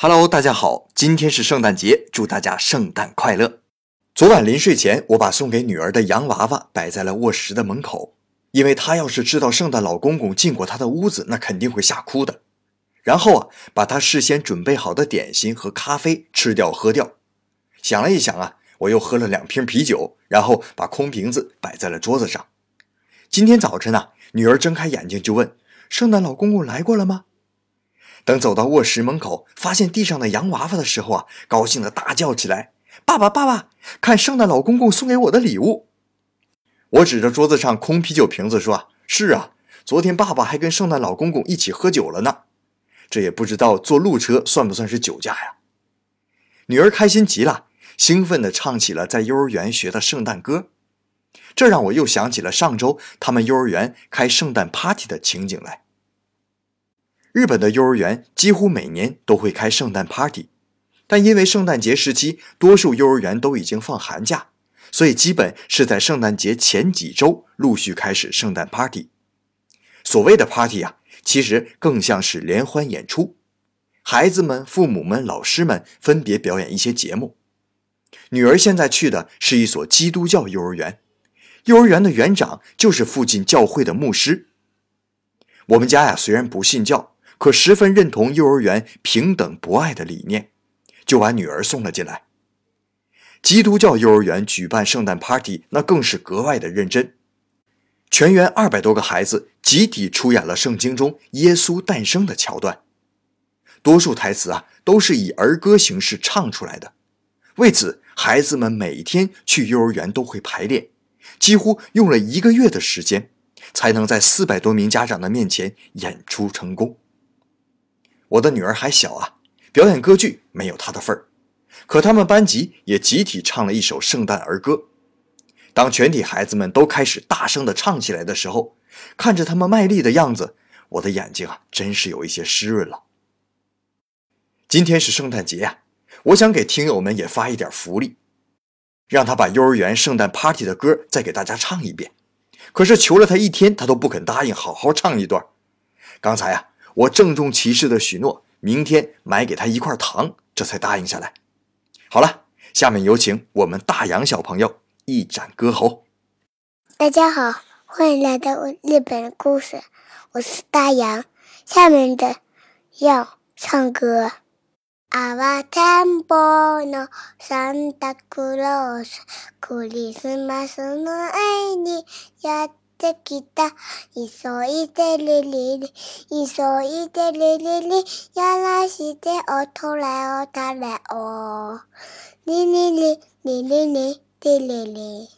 Hello，大家好，今天是圣诞节，祝大家圣诞快乐。昨晚临睡前，我把送给女儿的洋娃娃摆在了卧室的门口，因为她要是知道圣诞老公公进过她的屋子，那肯定会吓哭的。然后啊，把她事先准备好的点心和咖啡吃掉喝掉。想了一想啊，我又喝了两瓶啤酒，然后把空瓶子摆在了桌子上。今天早晨呢，女儿睁开眼睛就问：“圣诞老公公来过了吗？”等走到卧室门口，发现地上的洋娃娃的时候啊，高兴的大叫起来：“爸爸，爸爸，看圣诞老公公送给我的礼物！”我指着桌子上空啤酒瓶子说：“是啊，昨天爸爸还跟圣诞老公公一起喝酒了呢。这也不知道坐路车算不算是酒驾呀？”女儿开心极了，兴奋地唱起了在幼儿园学的圣诞歌，这让我又想起了上周他们幼儿园开圣诞 party 的情景来。日本的幼儿园几乎每年都会开圣诞 party，但因为圣诞节时期多数幼儿园都已经放寒假，所以基本是在圣诞节前几周陆续开始圣诞 party。所谓的 party 啊，其实更像是联欢演出，孩子们、父母们、老师们分别表演一些节目。女儿现在去的是一所基督教幼儿园，幼儿园的园长就是附近教会的牧师。我们家呀，虽然不信教。可十分认同幼儿园平等博爱的理念，就把女儿送了进来。基督教幼儿园举办圣诞 party，那更是格外的认真。全园二百多个孩子集体出演了圣经中耶稣诞生的桥段，多数台词啊都是以儿歌形式唱出来的。为此，孩子们每天去幼儿园都会排练，几乎用了一个月的时间，才能在四百多名家长的面前演出成功。我的女儿还小啊，表演歌剧没有她的份儿。可他们班级也集体唱了一首圣诞儿歌。当全体孩子们都开始大声的唱起来的时候，看着他们卖力的样子，我的眼睛啊，真是有一些湿润了。今天是圣诞节呀，我想给听友们也发一点福利，让他把幼儿园圣诞 party 的歌再给大家唱一遍。可是求了他一天，他都不肯答应好好唱一段。刚才啊。我郑重其事的许诺，明天买给他一块糖，这才答应下来。好了，下面有请我们大洋小朋友一展歌喉。大家好，欢迎来到日本的故事，我是大洋。下面的要唱歌。阿瓦坦波诺桑达库罗斯，クリスマスの愛にや。 できた。急いでリリリ、急いでリリリ、やらしておとれおたれお。リリリ、リリリ、リリリ。